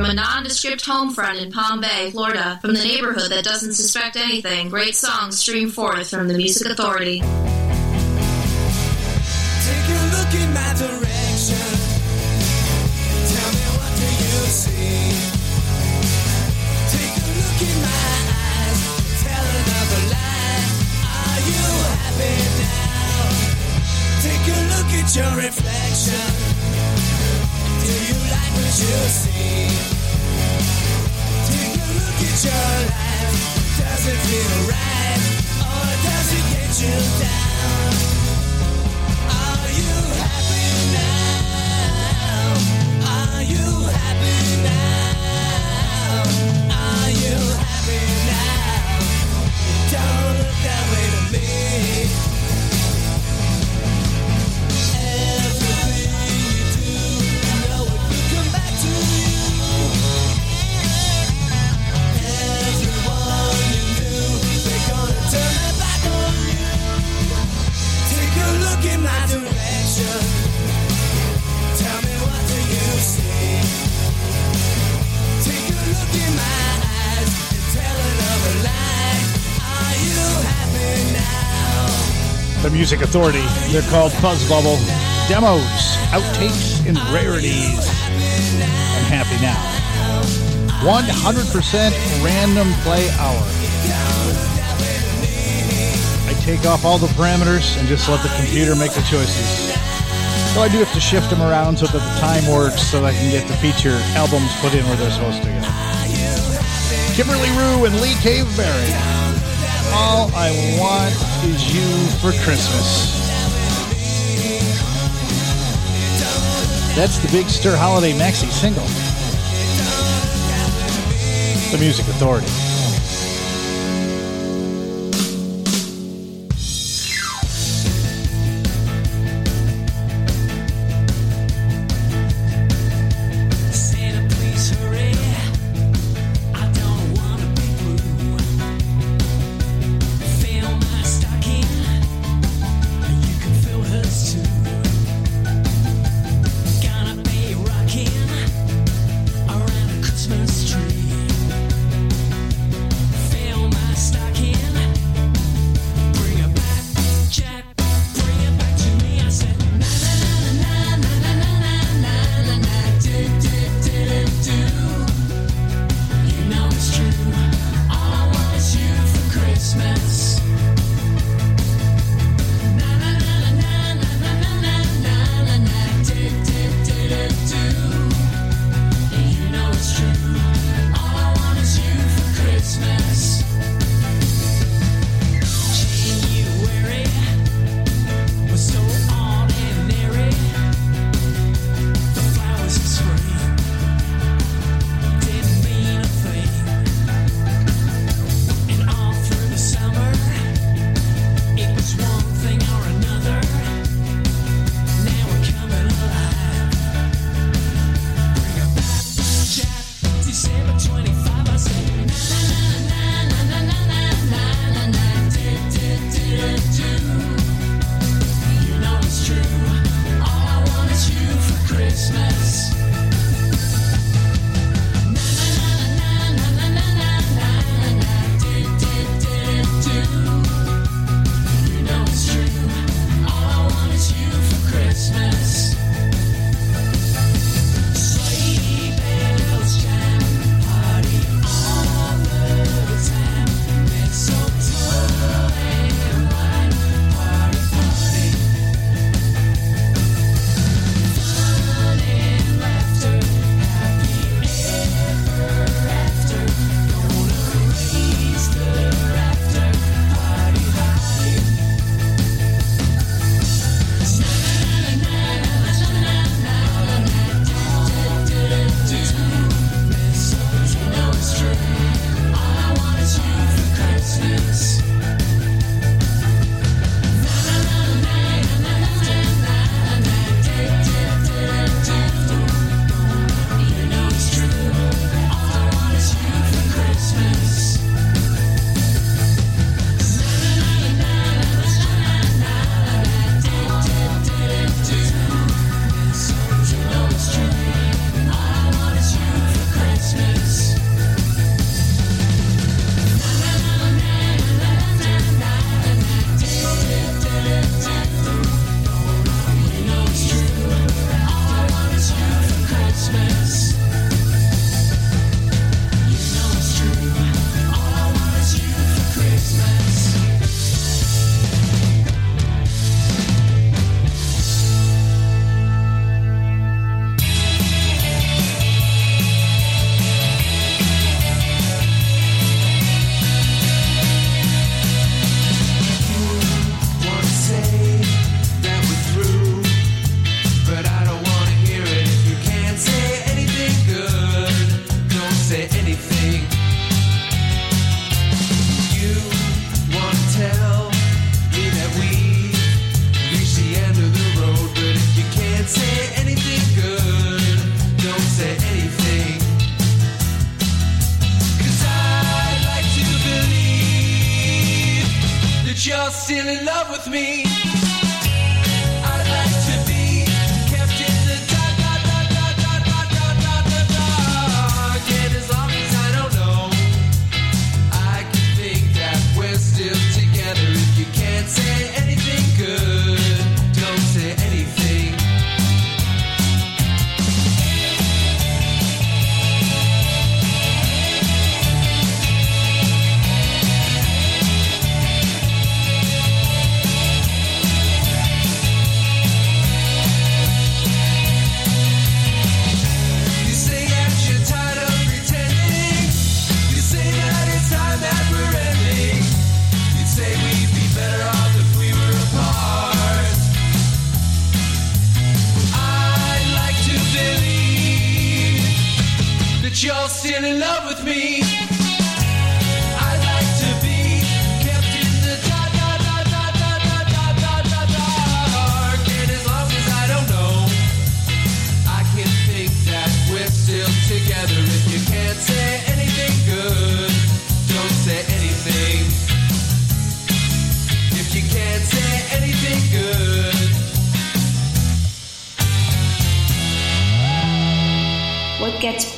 From a nondescript home front in Palm Bay, Florida, from the neighborhood that doesn't suspect anything, great songs stream forth from the Music Authority. Take a look in my direction. Tell me what do you see? Take a look in my eyes. Tell another lie. Are you happy now? Take a look at your reflection. Do you like what you see? Does it feel right? Or does it get you down? The Music Authority. They're called Fuzz Bubble. Demos, outtakes, and rarities. I'm happy now. 100% random play hour. I take off all the parameters and just let the computer make the choices. So I do have to shift them around so that the time works so that I can get the feature albums put in where they're supposed to go. Kimberly Rew and Lee Cave-Berry. All I want is you for Christmas. That's the Big Stir Holiday Maxi single. The Music Authority.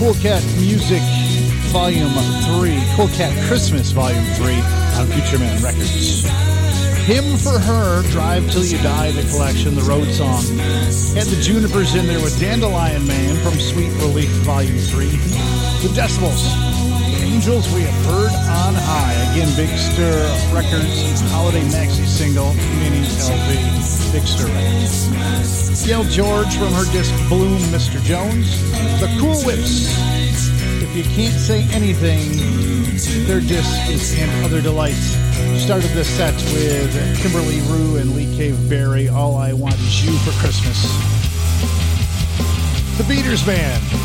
Cool Cat Music Volume 3, Cool Cat Christmas Volume 3 on Future Man Records. Him for Her, Drive Till You Die, the collection, the road song. Had the Junipers in there with Dandelion Man from Sweet Relief Volume 3. The Decibels, Angels We Have Heard on High. Again, Big Stir Records, Holiday Maxi Single, Mini LP, Big. Gail George from her disc Bloom, Mr. Jones. The Cool Whips. If you can't say anything, their disc is And Other Delights. Started this set with Kimberly Rew and Lee Cave Berry. All I Want Is You for Christmas. The Beaters Band.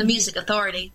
The music authority.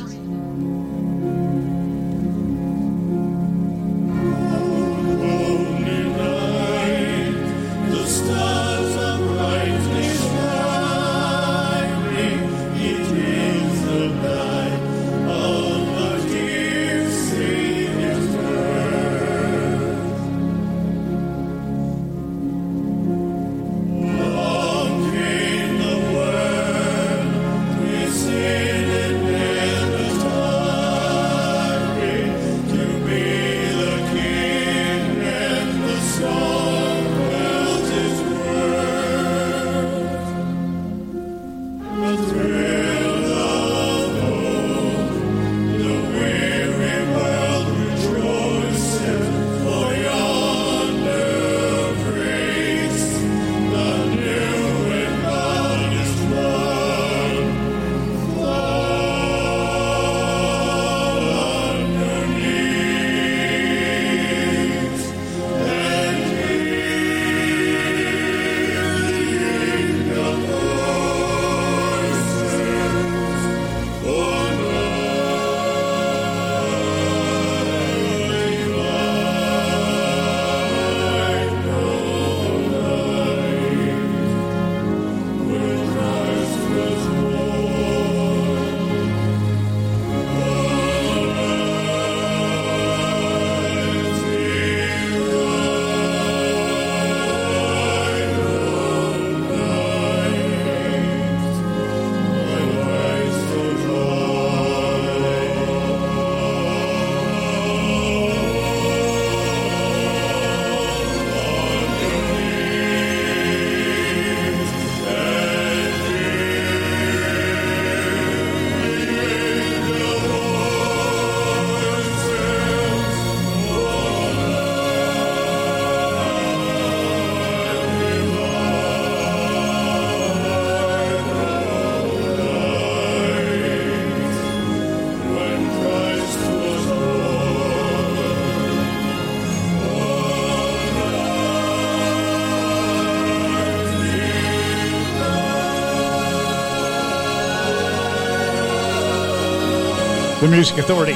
The Music Authority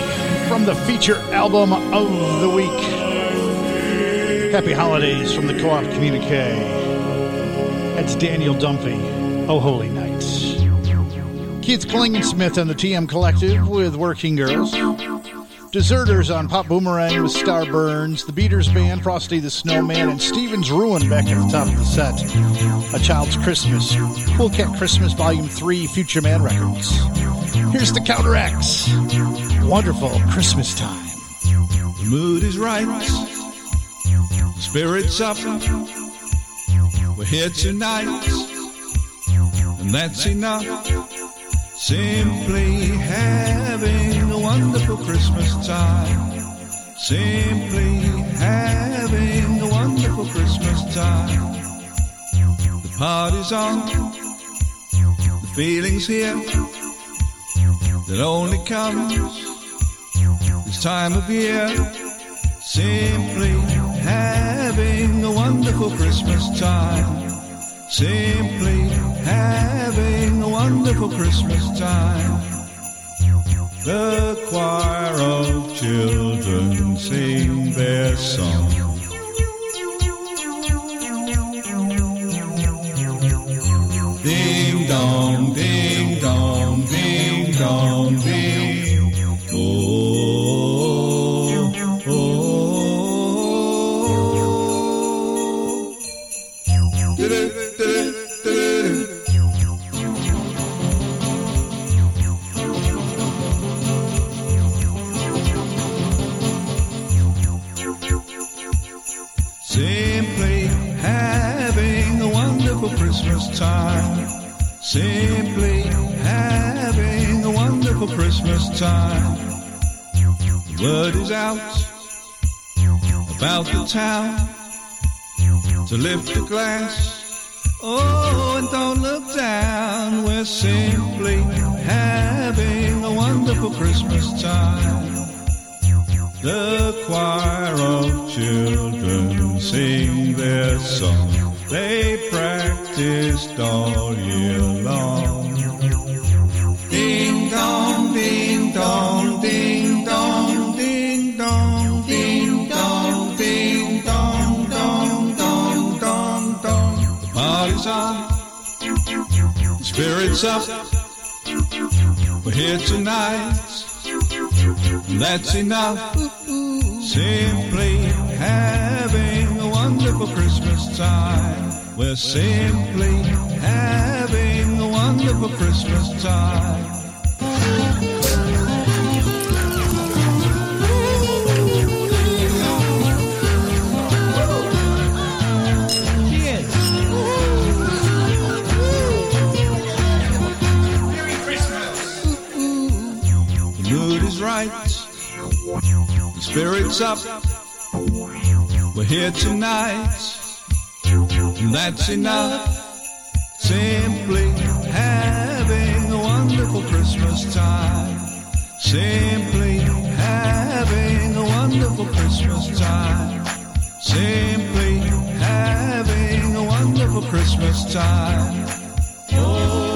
from the feature album of the week. Happy holidays from the Co-op Communique. That's Daniel Dumphy. Oh, holy nights. Keith Klingensmith and the TM Collective with Working Girls. Deserters on Pop Boomerang with Star Burns, the Beaters Band, Frosty the Snowman, and Stevens Ruin back at the top of the set. A Child's Christmas, Cool Cat Christmas Volume 3, Futureman Records. Here's the Counteracts. Wonderful Christmas time. The mood is right. Spirits up. We're here tonight. And that's enough. Simply having a wonderful Christmas time. Simply having a wonderful Christmas time. The party's on. The feeling's here. That only comes this time of year. Simply having a wonderful Christmas time. Simply having a wonderful Christmas time. The choir of children sing their song. Time. The word is out about the town to lift a glass. Oh, and don't look down. We're simply having a wonderful Christmas time. The choir of children sing their song. They practiced all year long. Dong, ding dong, ding dong, ding dong, ding dong, ding dong, dong, dong, dong, dong. Party's on. Spirit's up. We're here tonight. That's enough. Simply having a wonderful Christmas time. We're simply having a wonderful Christmas time. Spirit's up. We're here tonight. And that's enough. Simply having a wonderful Christmas time. Simply having a wonderful Christmas time. Simply having a wonderful Christmas time. Wonderful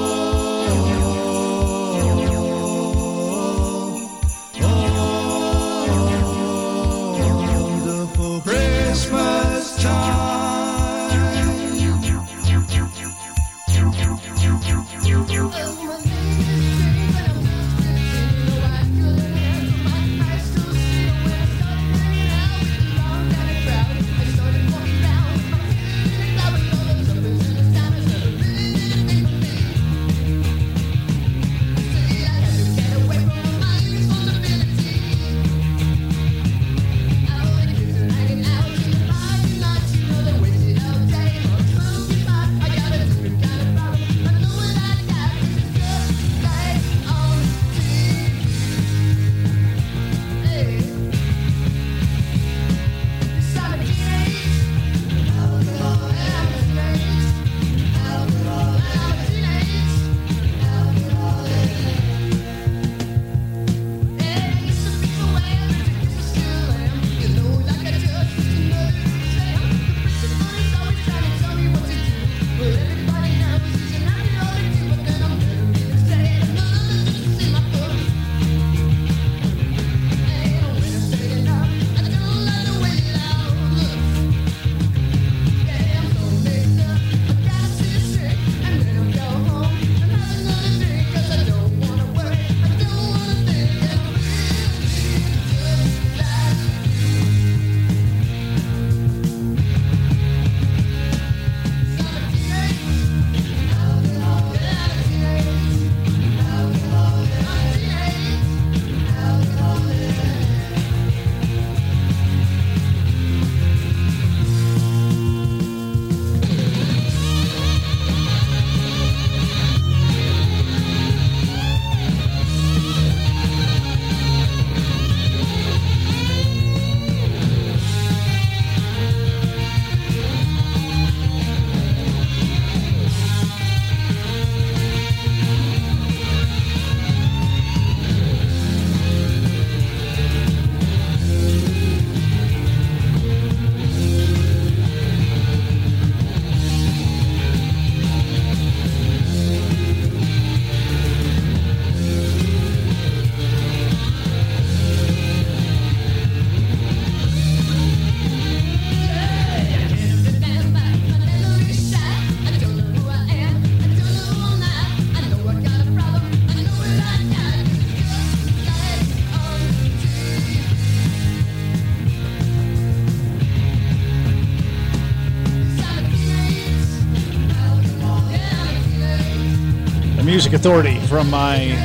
Music Authority from my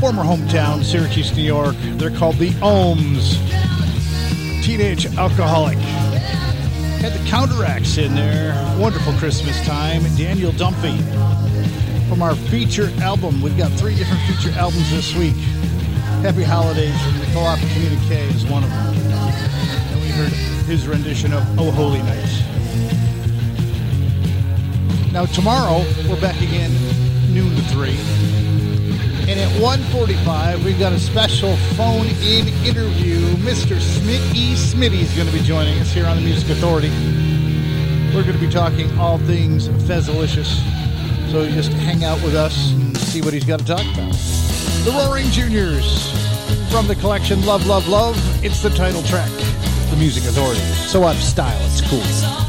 former hometown, Syracuse, New York. They're called the Ohms. Teenage Alcoholic. Had the counteracts in there. Wonderful Christmas time. Daniel Dumpy. From our feature album, we've got three different feature albums this week. Happy Holidays from the Co-op Communique is one of them. And we heard his rendition of Oh Holy Night. Now tomorrow we're back again noon to three. And at 1.45, we've got a special phone-in interview. Mr. Smitty Smitty is going to be joining us here on the Music Authority. We're going to be talking all things Fezzalicious. So just hang out with us and see what he's got to talk about. The Roaring Juniors from the collection Love, Love, Love. It's the title track, The Music Authority. So of style, it's cool.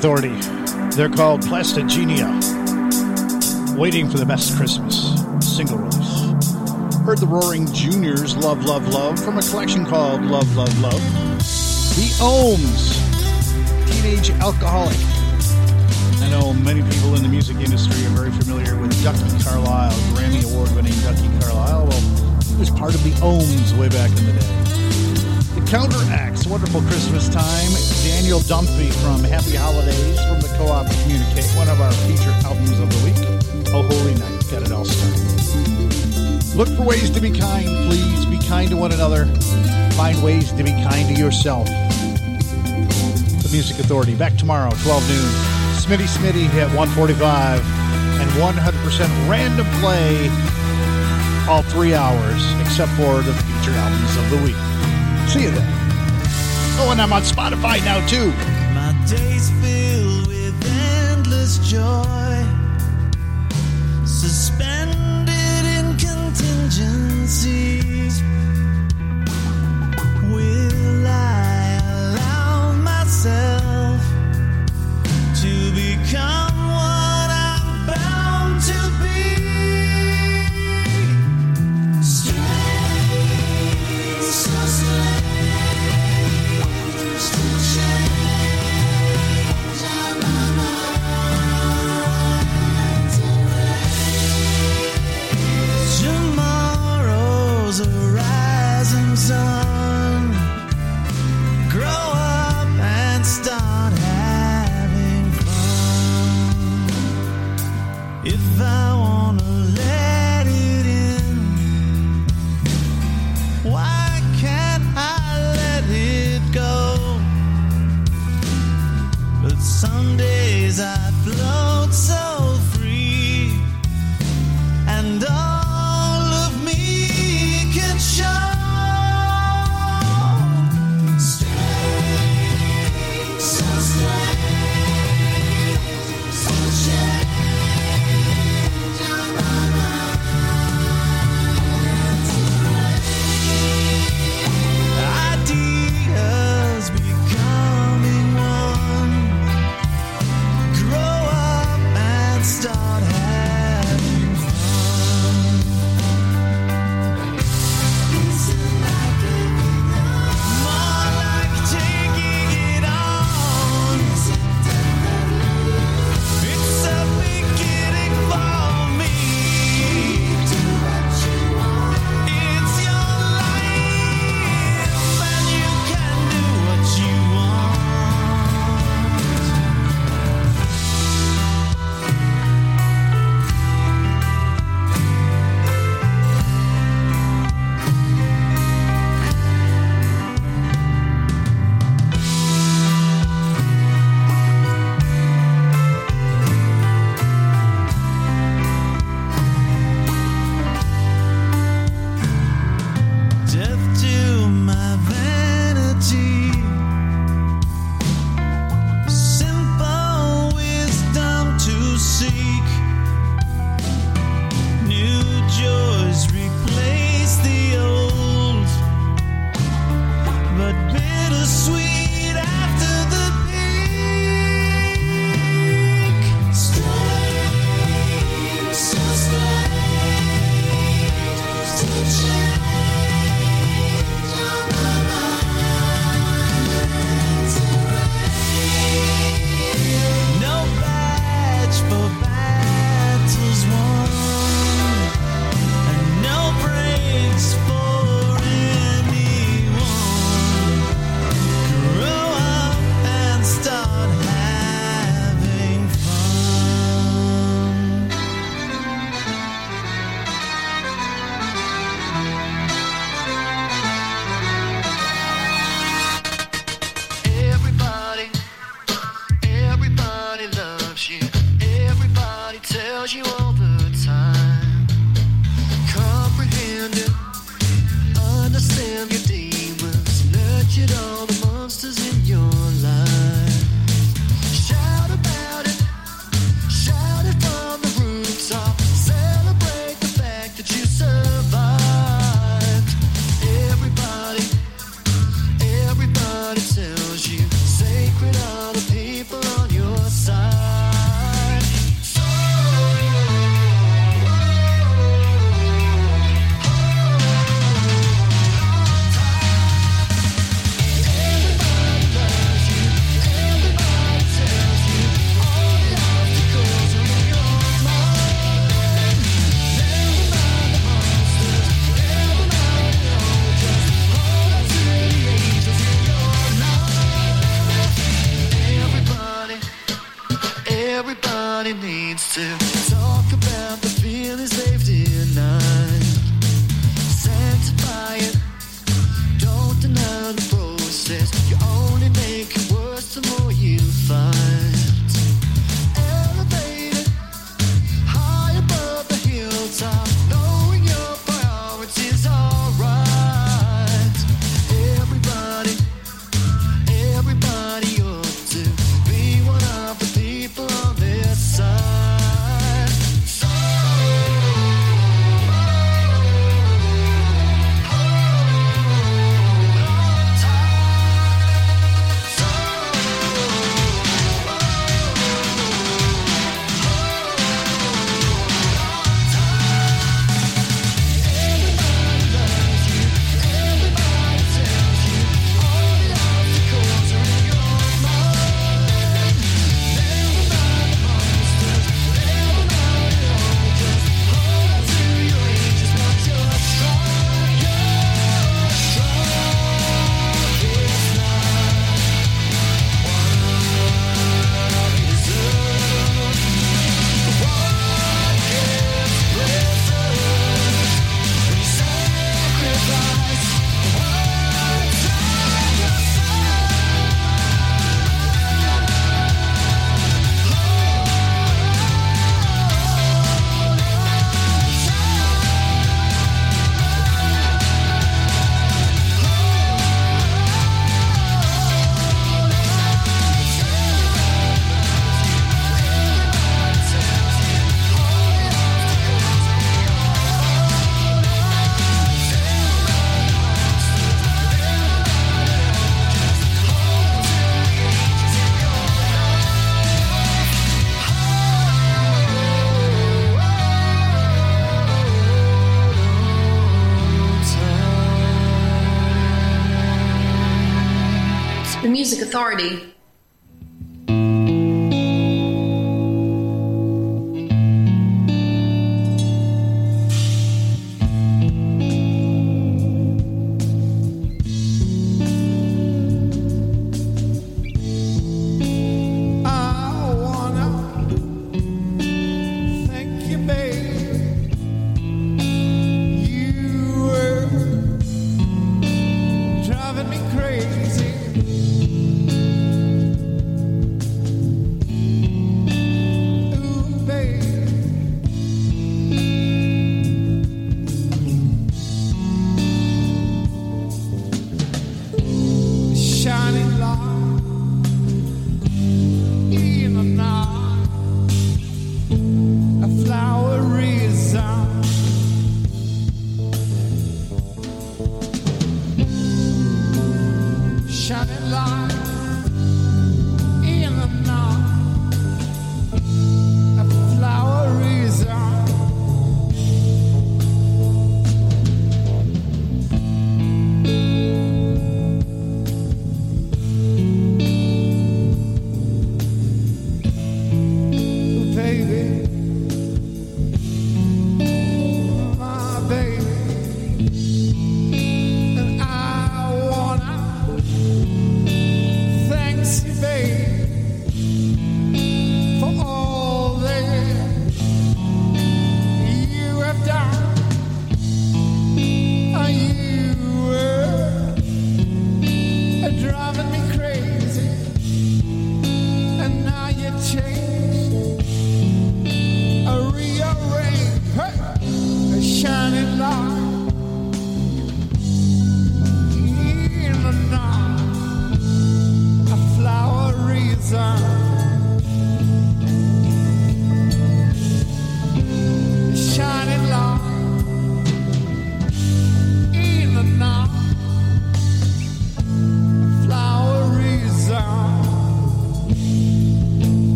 Authority. They're called Plastagenia. Waiting for the best Christmas single release. Heard the Roaring Juniors Love, Love, Love from a collection called Love, Love, Love. The Ohms, Teenage Alcoholic. I know many people in the music industry are very familiar with Ducky Carlisle, Grammy Award winning Ducky Carlisle. Well, he was part of the Ohms way back in the day. The Counteracts, Wonderful Christmas Time. Daniel Dumpy from Happy Holidays from the Co-op Communicate, one of our featured albums of the week. Oh Holy Night, got it all started. Look for ways to be kind, please. Be kind to one another. Find ways to be kind to yourself. The Music Authority, back tomorrow, 12 noon. Smitty Smitty at 145 and 100% random play all three hours, except for the feature albums of the week. See you then. And I'm on Spotify now, too. My days with endless joy,